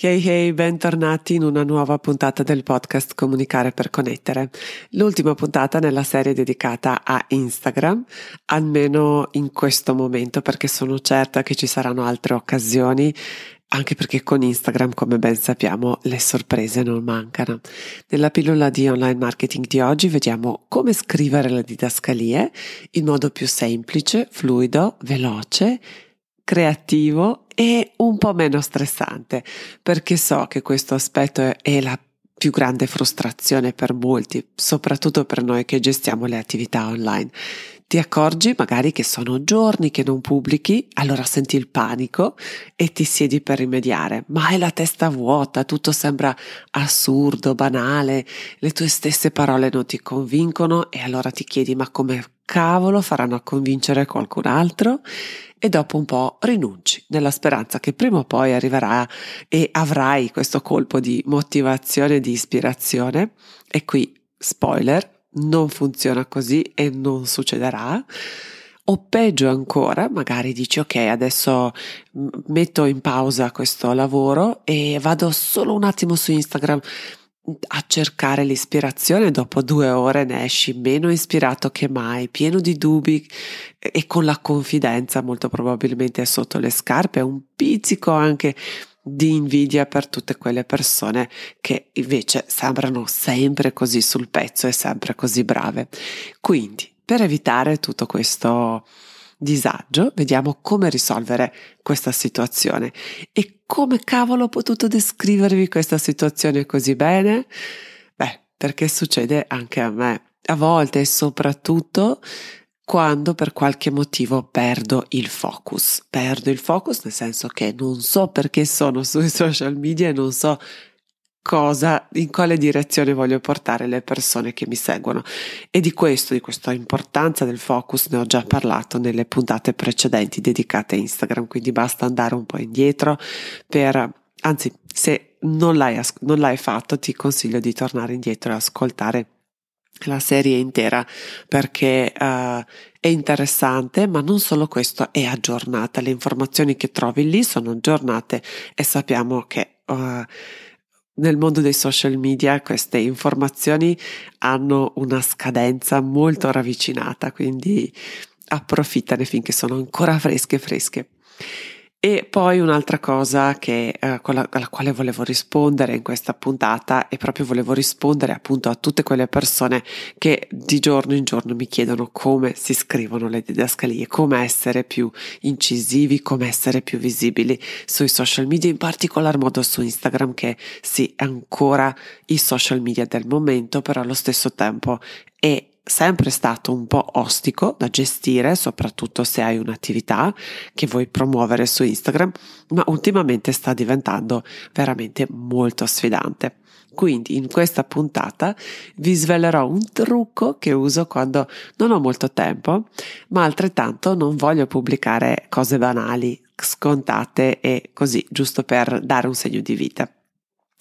Hey hey, bentornati in una nuova puntata del podcast Comunicare per Connettere. L'ultima puntata nella serie dedicata a Instagram, almeno in questo momento perché sono certa che ci saranno altre occasioni anche perché con Instagram, come ben sappiamo, le sorprese non mancano. Nella pillola di online marketing di oggi vediamo come scrivere le didascalie in modo più semplice, fluido, veloce creativo e un po' meno stressante, perché so che questo aspetto è la più grande frustrazione per molti, soprattutto per noi che gestiamo le attività online. Ti accorgi magari che sono giorni che non pubblichi, allora senti il panico e ti siedi per rimediare, ma hai la testa vuota, tutto sembra assurdo, banale, le tue stesse parole non ti convincono e allora ti chiedi ma come cavolo faranno a convincere qualcun altro? E dopo un po' rinunci nella speranza che prima o poi arriverà e avrai questo colpo di motivazione, di ispirazione e qui spoiler, non funziona così e non succederà. O peggio ancora, magari dici ok, adesso metto in pausa questo lavoro e vado solo un attimo su Instagram a cercare l'ispirazione, dopo due ore ne esci meno ispirato che mai, pieno di dubbi e con la confidenza molto probabilmente sotto le scarpe, un pizzico anche di invidia per tutte quelle persone che invece sembrano sempre così sul pezzo e sempre così brave. Quindi, per evitare tutto questo disagio, vediamo come risolvere questa situazione e come cavolo ho potuto descrivervi questa situazione così bene? Beh, perché succede anche a me. A volte e soprattutto quando per qualche motivo perdo il focus. Perdo il focus nel senso che non so perché sono sui social media e non so cosa, in quale direzione voglio portare le persone che mi seguono. E di questo, di questa importanza del focus, ne ho già parlato nelle puntate precedenti dedicate a Instagram, quindi basta andare un po' indietro per, anzi, se non l'hai, non l'hai fatto, ti consiglio di tornare indietro e ascoltare la serie intera perché uh, è interessante, ma non solo questo, è aggiornata. Le informazioni che trovi lì sono aggiornate e sappiamo che uh, nel mondo dei social media queste informazioni hanno una scadenza molto ravvicinata, quindi approfittane finché sono ancora fresche fresche. E poi un'altra cosa che, eh, la, alla quale volevo rispondere in questa puntata e proprio volevo rispondere appunto a tutte quelle persone che di giorno in giorno mi chiedono come si scrivono le didascalie, come essere più incisivi, come essere più visibili sui social media, in particolar modo su Instagram che sì è ancora i social media del momento, però allo stesso tempo è sempre stato un po' ostico da gestire, soprattutto se hai un'attività che vuoi promuovere su Instagram, ma ultimamente sta diventando veramente molto sfidante. Quindi in questa puntata vi svelerò un trucco che uso quando non ho molto tempo, ma altrettanto non voglio pubblicare cose banali, scontate e così, giusto per dare un segno di vita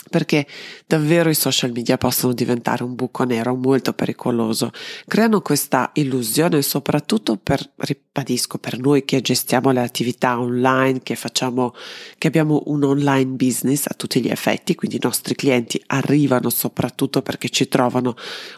perché davvero i social media possono diventare un buco nero molto pericoloso. Creano questa illusione soprattutto per, ribadisco, per noi che gestiamo le attività online, che facciamo, che abbiamo un online business a tutti gli effetti, quindi i nostri clienti arrivano soprattutto perché ci trovano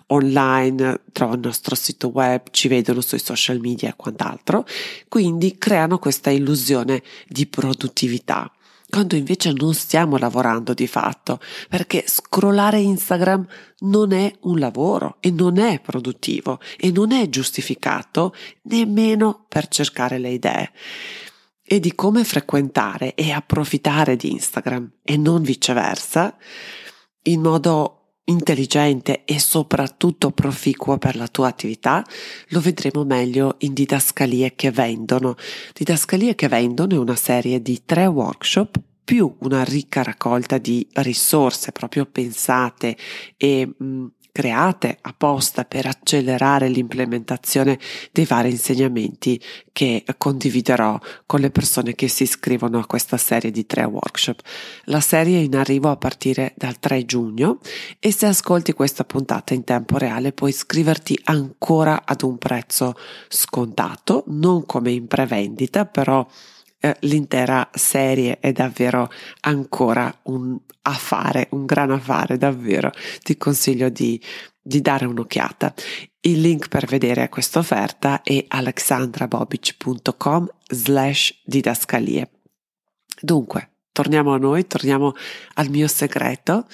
online, trovano il nostro sito web, ci vedono sui social media e quant'altro, quindi creano questa illusione di produttività quando invece non stiamo lavorando di fatto, perché scrollare Instagram non è un lavoro e non è produttivo e non è giustificato nemmeno per cercare le idee. E di come frequentare e approfittare di Instagram e non viceversa in modo intelligente e soprattutto proficuo per la tua attività, lo vedremo meglio in Didascalie che vendono. Didascalie che vendono è una serie di tre workshop più una ricca raccolta di risorse proprio pensate e mh, create apposta per accelerare l'implementazione dei vari insegnamenti che condividerò con le persone che si iscrivono a questa serie di tre workshop. La serie è in arrivo a partire dal 3 giugno e se ascolti questa puntata in tempo reale puoi iscriverti ancora ad un prezzo scontato, non come in prevendita, però eh, l'intera serie è davvero ancora un affare, un gran affare, davvero. Ti consiglio di, di dare un'occhiata. Il link per vedere questa offerta è alexandrabobic.com slash didascalie. Dunque, torniamo a noi, torniamo al mio segreto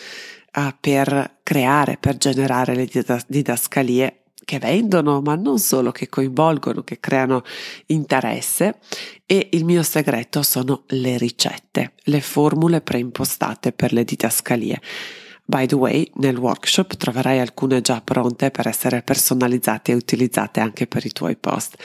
uh, per creare, per generare le didascalie che vendono, ma non solo, che coinvolgono, che creano interesse e il mio segreto sono le ricette, le formule preimpostate per le didascalie. By the way, nel workshop troverai alcune già pronte per essere personalizzate e utilizzate anche per i tuoi post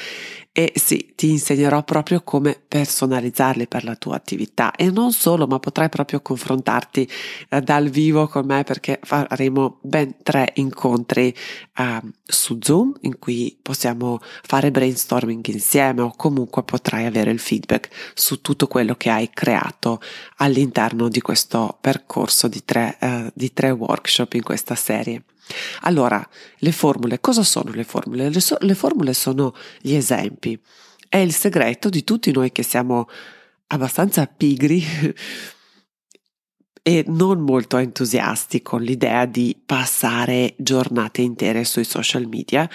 e sì, ti insegnerò proprio come personalizzarli per la tua attività e non solo, ma potrai proprio confrontarti eh, dal vivo con me perché faremo ben tre incontri eh, su Zoom in cui possiamo fare brainstorming insieme o comunque potrai avere il feedback su tutto quello che hai creato all'interno di questo percorso di tre, eh, di tre workshop in questa serie. Allora, le formule, cosa sono le formule? Le, so- le formule sono gli esempi. È il segreto di tutti noi che siamo abbastanza pigri e non molto entusiasti con l'idea di passare giornate intere sui social media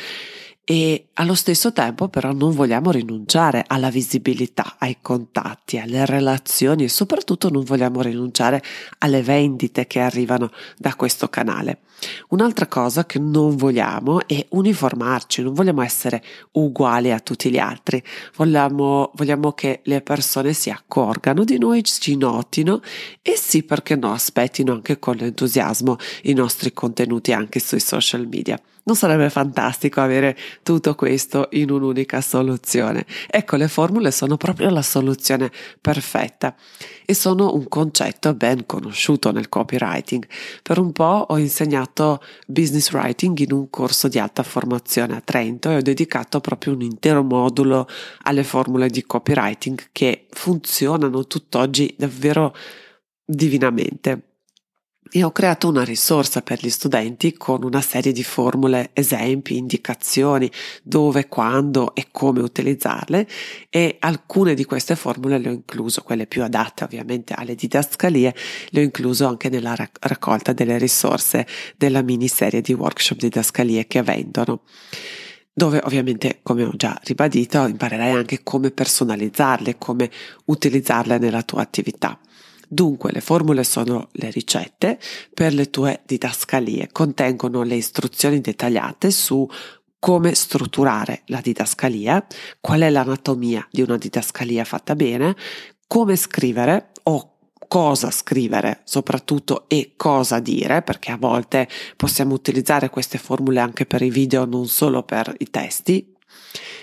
e allo stesso tempo però non vogliamo rinunciare alla visibilità, ai contatti, alle relazioni e soprattutto non vogliamo rinunciare alle vendite che arrivano da questo canale. Un'altra cosa che non vogliamo è uniformarci, non vogliamo essere uguali a tutti gli altri, vogliamo, vogliamo che le persone si accorgano di noi, ci notino e sì perché no aspettino anche con entusiasmo i nostri contenuti anche sui social media. Non sarebbe fantastico avere tutto questo in un'unica soluzione? Ecco, le formule sono proprio la soluzione perfetta e sono un concetto ben conosciuto nel copywriting. Per un po' ho insegnato business writing in un corso di alta formazione a Trento e ho dedicato proprio un intero modulo alle formule di copywriting che funzionano tutt'oggi davvero divinamente e ho creato una risorsa per gli studenti con una serie di formule, esempi, indicazioni, dove, quando e come utilizzarle e alcune di queste formule le ho incluso, quelle più adatte ovviamente alle didascalie, le ho incluso anche nella raccolta delle risorse della miniserie di workshop didascalie che vendono dove ovviamente, come ho già ribadito, imparerai anche come personalizzarle, come utilizzarle nella tua attività. Dunque le formule sono le ricette per le tue didascalie, contengono le istruzioni dettagliate su come strutturare la didascalia, qual è l'anatomia di una didascalia fatta bene, come scrivere o cosa scrivere soprattutto e cosa dire, perché a volte possiamo utilizzare queste formule anche per i video, non solo per i testi,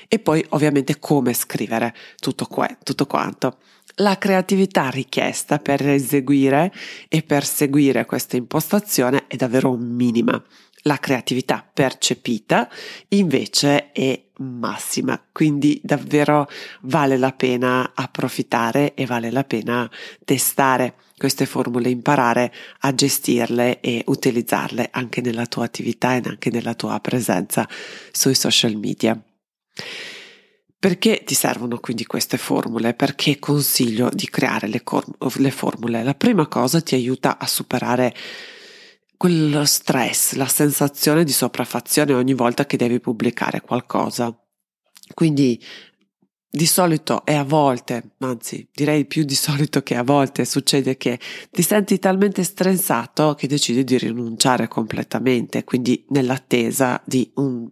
e poi ovviamente come scrivere tutto, qua, tutto quanto. La creatività richiesta per eseguire e per seguire questa impostazione è davvero minima. La creatività percepita invece è massima, quindi davvero vale la pena approfittare e vale la pena testare queste formule, imparare a gestirle e utilizzarle anche nella tua attività e anche nella tua presenza sui social media. Perché ti servono quindi queste formule? Perché consiglio di creare le, cor- le formule? La prima cosa ti aiuta a superare quello stress, la sensazione di sopraffazione ogni volta che devi pubblicare qualcosa. Quindi di solito e a volte, anzi direi più di solito che a volte succede che ti senti talmente stressato che decidi di rinunciare completamente, quindi nell'attesa di un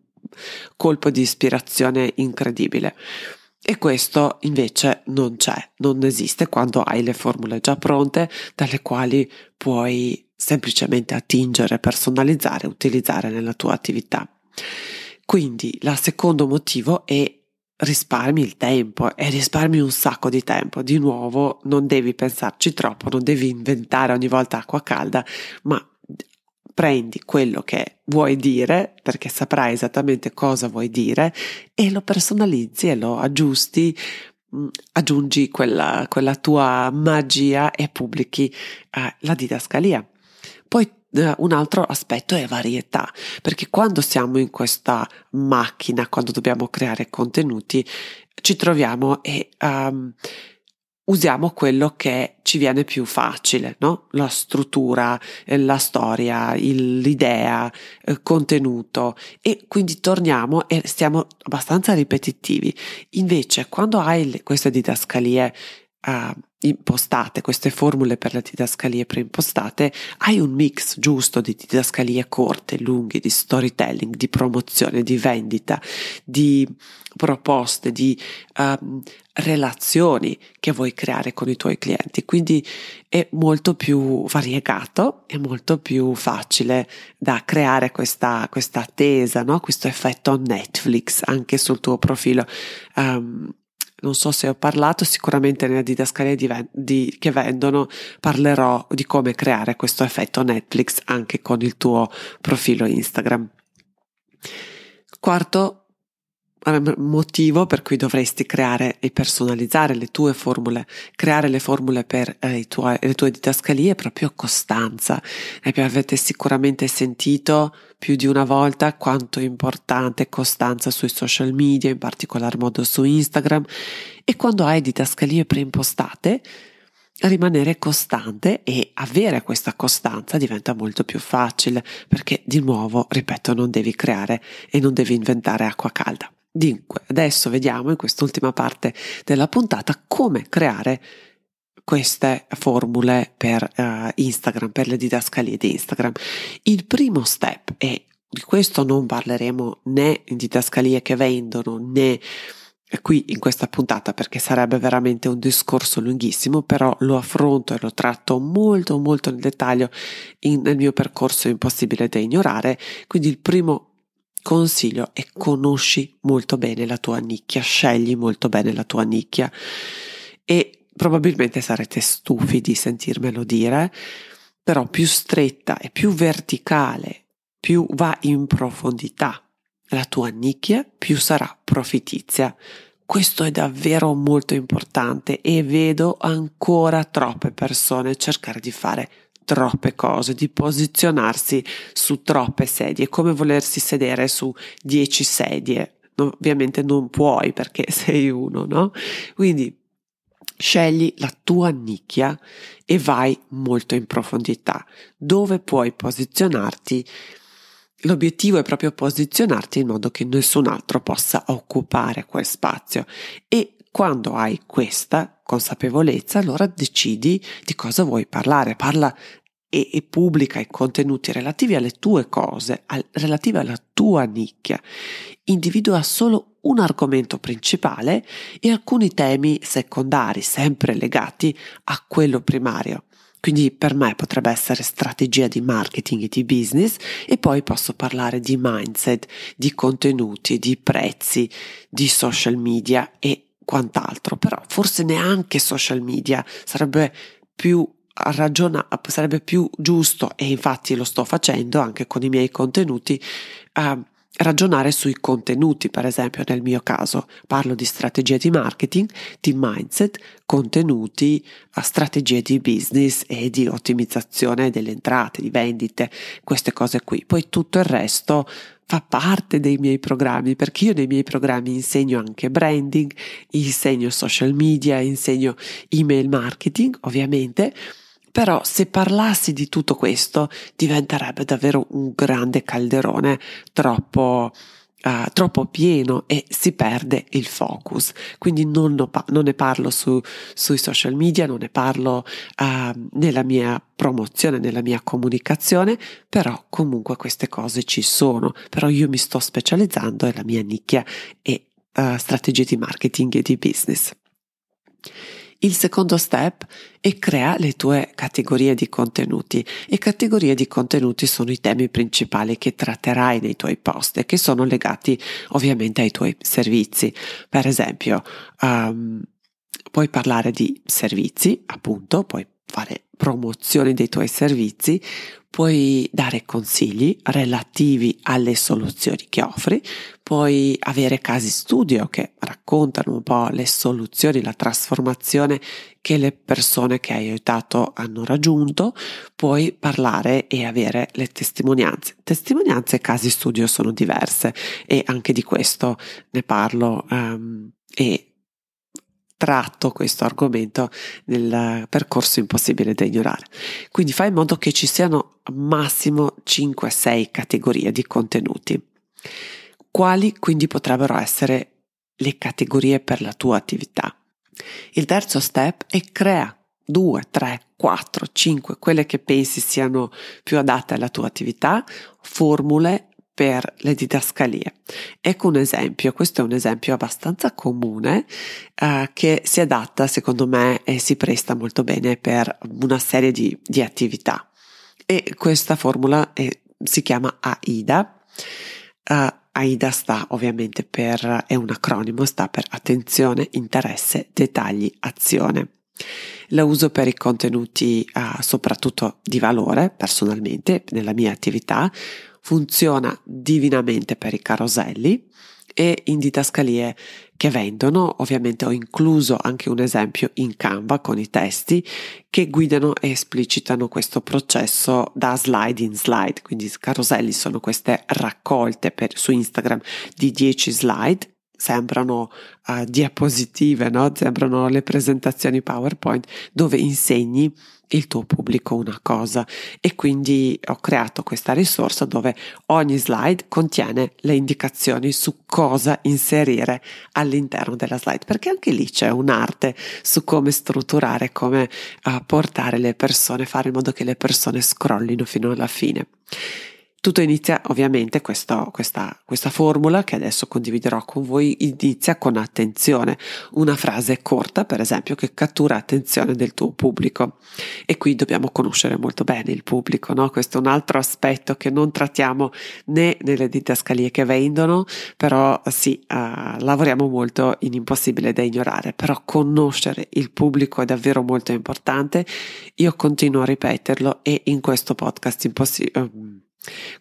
colpo di ispirazione incredibile. E questo invece non c'è, non esiste quando hai le formule già pronte dalle quali puoi semplicemente attingere, personalizzare, utilizzare nella tua attività. Quindi il secondo motivo è risparmi il tempo e risparmi un sacco di tempo. Di nuovo, non devi pensarci troppo, non devi inventare ogni volta acqua calda, ma prendi quello che vuoi dire, perché saprai esattamente cosa vuoi dire, e lo personalizzi e lo aggiusti, mm, aggiungi quella, quella tua magia e pubblichi eh, la didascalia. Poi eh, un altro aspetto è varietà, perché quando siamo in questa macchina, quando dobbiamo creare contenuti, ci troviamo e um, usiamo quello che ci viene più facile, no? La struttura, eh, la storia, il, l'idea, il eh, contenuto e quindi torniamo e stiamo abbastanza ripetitivi. Invece, quando hai le, queste didascalie uh, impostate, queste formule per le didascalie preimpostate, hai un mix giusto di didascalie corte, lunghe, di storytelling, di promozione, di vendita, di proposte, di um, relazioni che vuoi creare con i tuoi clienti. Quindi è molto più variegato, è molto più facile da creare questa, questa attesa, no? questo effetto Netflix anche sul tuo profilo. Um, non so se ho parlato, sicuramente nella didascalia di, di, che vendono parlerò di come creare questo effetto Netflix anche con il tuo profilo Instagram. Quarto motivo per cui dovresti creare e personalizzare le tue formule, creare le formule per eh, tuoi, le tue didascalie è proprio costanza. Avete sicuramente sentito più di una volta quanto è importante costanza sui social media, in particolar modo su Instagram, e quando hai didascalie preimpostate, rimanere costante e avere questa costanza diventa molto più facile perché di nuovo, ripeto, non devi creare e non devi inventare acqua calda. Dunque, adesso vediamo in quest'ultima parte della puntata come creare queste formule per uh, Instagram, per le didascalie di Instagram. Il primo step, e di questo non parleremo né in didascalie che vendono né qui in questa puntata perché sarebbe veramente un discorso lunghissimo, però lo affronto e lo tratto molto molto nel dettaglio in, nel mio percorso impossibile da ignorare. Quindi il primo consiglio è conosci molto bene la tua nicchia, scegli molto bene la tua nicchia e probabilmente sarete stufi di sentirmelo dire, però più stretta e più verticale, più va in profondità la tua nicchia, più sarà profittizia. Questo è davvero molto importante e vedo ancora troppe persone cercare di fare troppe cose, di posizionarsi su troppe sedie, come volersi sedere su dieci sedie. No, ovviamente non puoi perché sei uno, no? Quindi scegli la tua nicchia e vai molto in profondità. Dove puoi posizionarti? L'obiettivo è proprio posizionarti in modo che nessun altro possa occupare quel spazio e quando hai questa consapevolezza, allora decidi di cosa vuoi parlare. Parla e, e, pubblica i contenuti relativi alle tue cose, al, relativi alla tua nicchia. Individua solo un argomento principale e alcuni temi secondari, sempre legati a quello primario. Quindi per me potrebbe essere strategia di marketing e di business e poi posso parlare di mindset, di contenuti, di prezzi, di social media e quant'altro. Però forse neanche social media sarebbe più ragiona, sarebbe più giusto, e infatti lo sto facendo anche con i miei contenuti, uh, ragionare sui contenuti, per esempio nel mio caso parlo di strategie di marketing, di mindset, contenuti, strategie di business e di ottimizzazione delle entrate, di vendite, queste cose qui. Poi tutto il resto fa parte dei miei programmi perché io nei miei programmi insegno anche branding, insegno social media, insegno email marketing, ovviamente però se parlassi di tutto questo diventerebbe davvero un grande calderone troppo Uh, troppo pieno e si perde il focus. Quindi non, pa- non ne parlo su, sui social media, non ne parlo uh, nella mia promozione, nella mia comunicazione, però comunque queste cose ci sono. Però io mi sto specializzando e la mia nicchia è uh, strategie di marketing e di business. Il secondo step è crea le tue categorie di contenuti e categorie di contenuti sono i temi principali che tratterai nei tuoi post e che sono legati ovviamente ai tuoi servizi. Per esempio, um, puoi parlare di servizi, appunto, puoi fare promozione dei tuoi servizi, puoi dare consigli relativi alle soluzioni che offri, puoi avere casi studio che raccontano un po' le soluzioni, la trasformazione che le persone che hai aiutato hanno raggiunto, puoi parlare e avere le testimonianze. Testimonianze e casi studio sono diverse e anche di questo ne parlo um, e tratto questo argomento nel percorso impossibile da ignorare. Quindi fai in modo che ci siano massimo 5-6 categorie di contenuti. Quali quindi potrebbero essere le categorie per la tua attività? Il terzo step è crea 2, 3, 4, 5, quelle che pensi siano più adatte alla tua attività, formule per le didascalie. Ecco un esempio, questo è un esempio abbastanza comune eh, che si adatta secondo me e si presta molto bene per una serie di, di attività e questa formula è, si chiama AIDA. Uh, AIDA sta ovviamente per, è un acronimo, sta per attenzione, interesse, dettagli, azione. La uso per i contenuti uh, soprattutto di valore, personalmente, nella mia attività, funziona divinamente per i caroselli e in didascalie che vendono. Ovviamente ho incluso anche un esempio in Canva con i testi che guidano e esplicitano questo processo da slide in slide. Quindi caroselli sono queste raccolte per, su Instagram di 10 slide sembrano uh, diapositive, no? sembrano le presentazioni PowerPoint dove insegni il tuo pubblico una cosa e quindi ho creato questa risorsa dove ogni slide contiene le indicazioni su cosa inserire all'interno della slide perché anche lì c'è un'arte su come strutturare, come uh, portare le persone, fare in modo che le persone scrollino fino alla fine. Tutto inizia ovviamente questo, questa, questa formula che adesso condividerò con voi, inizia con attenzione, una frase corta per esempio che cattura attenzione del tuo pubblico. E qui dobbiamo conoscere molto bene il pubblico, no? questo è un altro aspetto che non trattiamo né nelle didascalie che vendono, però sì, uh, lavoriamo molto in impossibile da ignorare, però conoscere il pubblico è davvero molto importante, io continuo a ripeterlo e in questo podcast impossibile... Uh,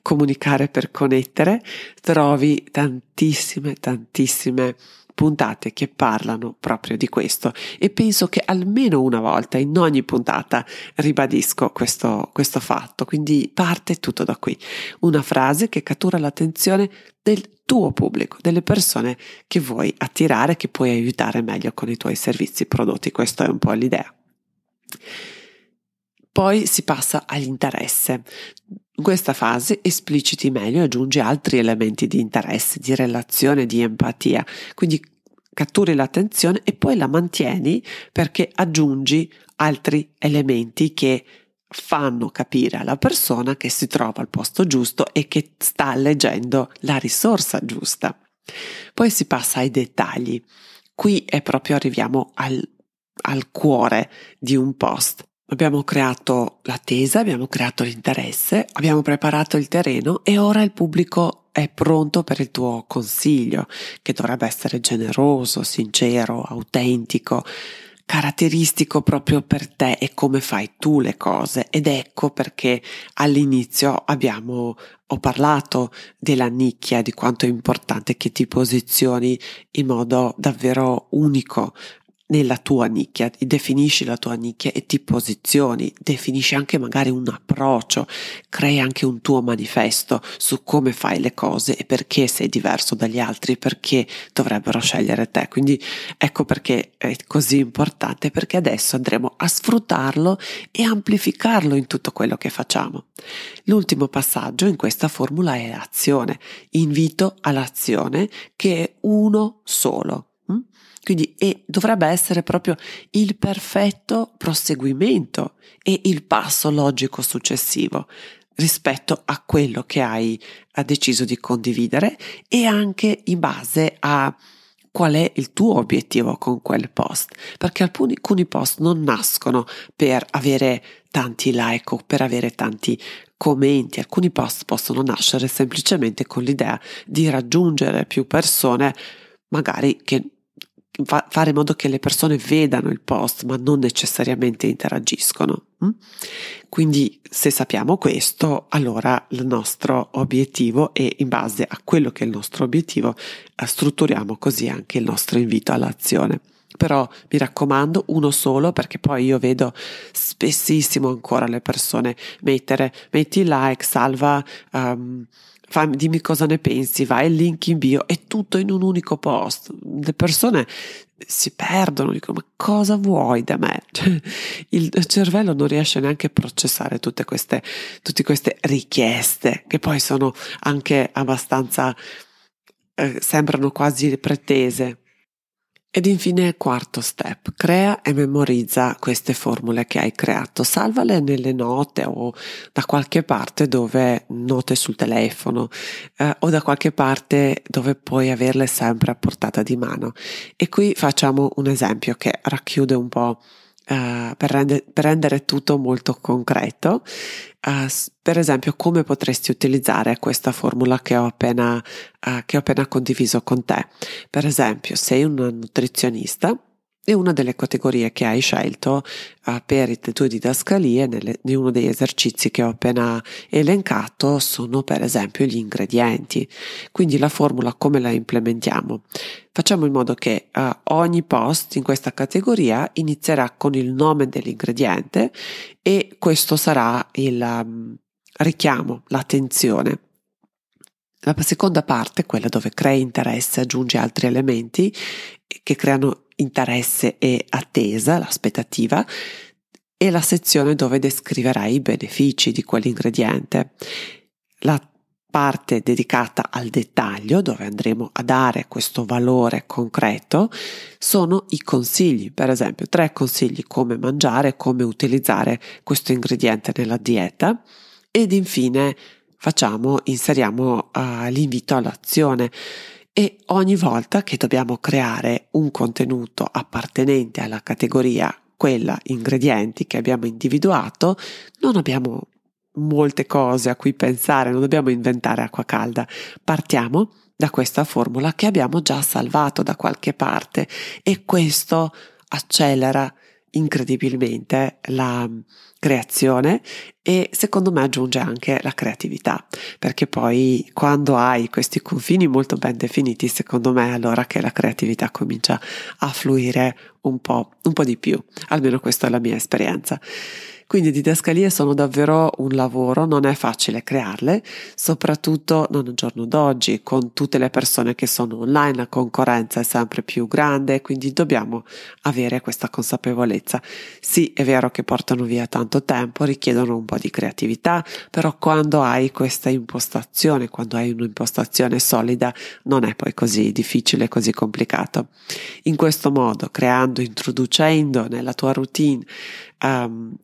comunicare per connettere, trovi tantissime, tantissime puntate che parlano proprio di questo e penso che almeno una volta in ogni puntata ribadisco questo, questo fatto, quindi parte tutto da qui, una frase che cattura l'attenzione del tuo pubblico, delle persone che vuoi attirare, che puoi aiutare meglio con i tuoi servizi prodotti, questa è un po' l'idea. Poi si passa all'interesse. Questa fase espliciti meglio e aggiungi altri elementi di interesse, di relazione, di empatia. Quindi catturi l'attenzione e poi la mantieni perché aggiungi altri elementi che fanno capire alla persona che si trova al posto giusto e che sta leggendo la risorsa giusta. Poi si passa ai dettagli. Qui è proprio arriviamo al, al cuore di un post. Abbiamo creato l'attesa, abbiamo creato l'interesse, abbiamo preparato il terreno e ora il pubblico è pronto per il tuo consiglio, che dovrebbe essere generoso, sincero, autentico, caratteristico proprio per te e come fai tu le cose. Ed ecco perché all'inizio abbiamo ho parlato della nicchia, di quanto è importante che ti posizioni in modo davvero unico, nella tua nicchia, definisci la tua nicchia e ti posizioni, definisci anche magari un approccio, crei anche un tuo manifesto su come fai le cose e perché sei diverso dagli altri, perché dovrebbero scegliere te. Quindi ecco perché è così importante, perché adesso andremo a sfruttarlo e amplificarlo in tutto quello che facciamo. L'ultimo passaggio in questa formula è l'azione, invito all'azione che è uno solo. Quindi e dovrebbe essere proprio il perfetto proseguimento e il passo logico successivo rispetto a quello che hai deciso di condividere e anche in base a qual è il tuo obiettivo con quel post, perché alcuni, alcuni post non nascono per avere tanti like o per avere tanti commenti, alcuni post possono nascere semplicemente con l'idea di raggiungere più persone magari che fa- fare in modo che le persone vedano il post ma non necessariamente interagiscono. Mm? Quindi se sappiamo questo, allora il nostro obiettivo e in base a quello che è il nostro obiettivo eh, strutturiamo così anche il nostro invito all'azione. Però mi raccomando uno solo perché poi io vedo spessissimo ancora le persone mettere metti like, salva um, Fammi, dimmi cosa ne pensi, vai il link in bio, è tutto in un unico post. Le persone si perdono, dicono ma cosa vuoi da me? Cioè, il cervello non riesce neanche a processare tutte queste, tutte queste richieste che poi sono anche abbastanza, eh, sembrano quasi pretese. Ed infine quarto step, crea e memorizza queste formule che hai creato, salvale nelle note o da qualche parte dove note sul telefono eh, o da qualche parte dove puoi averle sempre a portata di mano. E qui facciamo un esempio che racchiude un po' Uh, per, rende, per, rendere tutto molto concreto. Uh, per esempio, come potresti utilizzare questa formula che ho, appena, uh, che ho appena condiviso con te? Per esempio, sei un nutrizionista e una delle categorie che hai scelto uh, per le tue didascalie, nelle, in uno degli esercizi che ho appena elencato, sono per esempio gli ingredienti. Quindi la formula come la implementiamo? Facciamo in modo che uh, ogni post in questa categoria inizierà con il nome dell'ingrediente e questo sarà il um, richiamo, l'attenzione. La seconda parte, quella dove crei interesse, aggiungi altri elementi che creano interesse e attesa, l'aspettativa, e la sezione dove descriverai i benefici di quell'ingrediente. La parte dedicata al dettaglio, dove andremo a dare questo valore concreto, sono i consigli, per esempio tre consigli come mangiare, come utilizzare questo ingrediente nella dieta. Ed infine facciamo, inseriamo uh, l'invito all'azione e ogni volta che dobbiamo creare un contenuto appartenente alla categoria quella ingredienti che abbiamo individuato, non abbiamo molte cose a cui pensare, non dobbiamo inventare acqua calda. Partiamo da questa formula che abbiamo già salvato da qualche parte e questo accelera incredibilmente la creazione e secondo me aggiunge anche la creatività perché poi quando hai questi confini molto ben definiti secondo me è allora che la creatività comincia a fluire un po', un po' di più. Almeno questa è la mia esperienza quindi didascalie sono davvero un lavoro, non è facile crearle, soprattutto non al giorno d'oggi, con tutte le persone che sono online, la concorrenza è sempre più grande, quindi dobbiamo avere questa consapevolezza. Sì, è vero che portano via tanto tempo, richiedono un po' di creatività, però quando hai questa impostazione, quando hai un'impostazione solida, non è poi così difficile, così complicato. In questo modo, creando, introducendo nella tua routine um,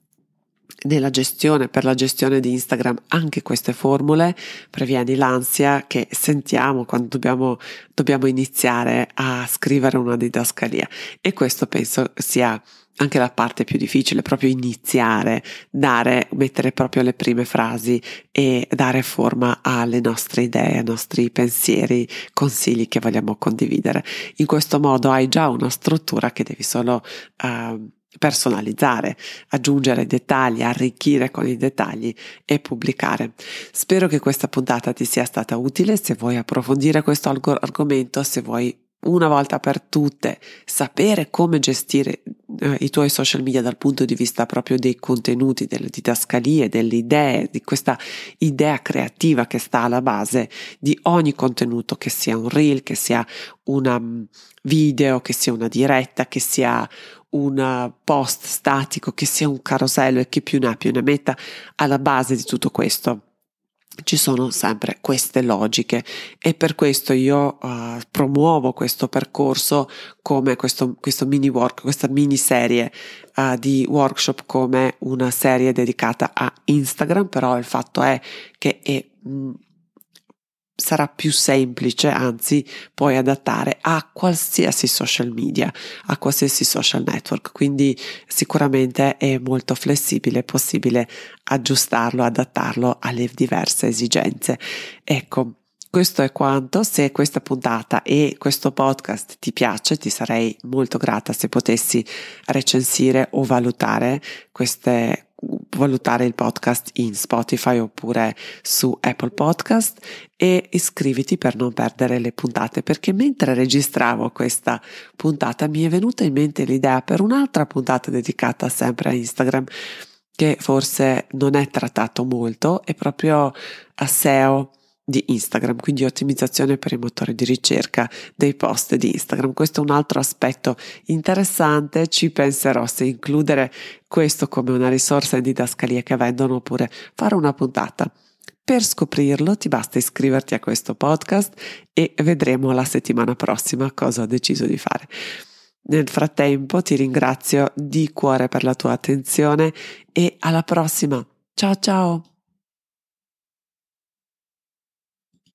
nella gestione, per la gestione di Instagram, anche queste formule, previeni l'ansia che sentiamo quando dobbiamo, dobbiamo iniziare a scrivere una didascalia. E questo penso sia anche la parte più difficile, proprio iniziare, dare, mettere proprio le prime frasi e dare forma alle nostre idee, ai nostri pensieri, consigli che vogliamo condividere. In questo modo hai già una struttura che devi solo uh, personalizzare, aggiungere dettagli, arricchire con i dettagli e pubblicare. Spero che questa puntata ti sia stata utile, se vuoi approfondire questo argomento, se vuoi una volta per tutte sapere come gestire eh, i tuoi social media dal punto di vista proprio dei contenuti, delle didascalie, delle idee, di questa idea creativa che sta alla base di ogni contenuto, che sia un reel, che sia un mm, video, che sia una diretta, che sia un post statico, che sia un carosello e che più ne ha più ne metta alla base di tutto questo. Ci sono sempre queste logiche e per questo io uh, promuovo questo percorso come questo, questo mini work, questa mini serie uh, di workshop come una serie dedicata a Instagram, però il fatto è che è mh, sarà più semplice, anzi puoi adattare a qualsiasi social media, a qualsiasi social network, quindi sicuramente è molto flessibile, è possibile aggiustarlo, adattarlo alle diverse esigenze. Ecco, Questo è quanto, se questa puntata e questo podcast ti piace, ti sarei molto grata se potessi recensire o valutare queste valutare il podcast in Spotify oppure su Apple Podcast e iscriviti per non perdere le puntate perché mentre registravo questa puntata mi è venuta in mente l'idea per un'altra puntata dedicata sempre a Instagram che forse non è trattato molto è proprio a SEO di Instagram, quindi ottimizzazione per i motori di ricerca dei post di Instagram. Questo è un altro aspetto interessante, ci penserò se includere questo come una risorsa in didascalia che vendono oppure fare una puntata. Per scoprirlo ti basta iscriverti a questo podcast e vedremo la settimana prossima cosa ho deciso di fare. Nel frattempo ti ringrazio di cuore per la tua attenzione e alla prossima. Ciao ciao!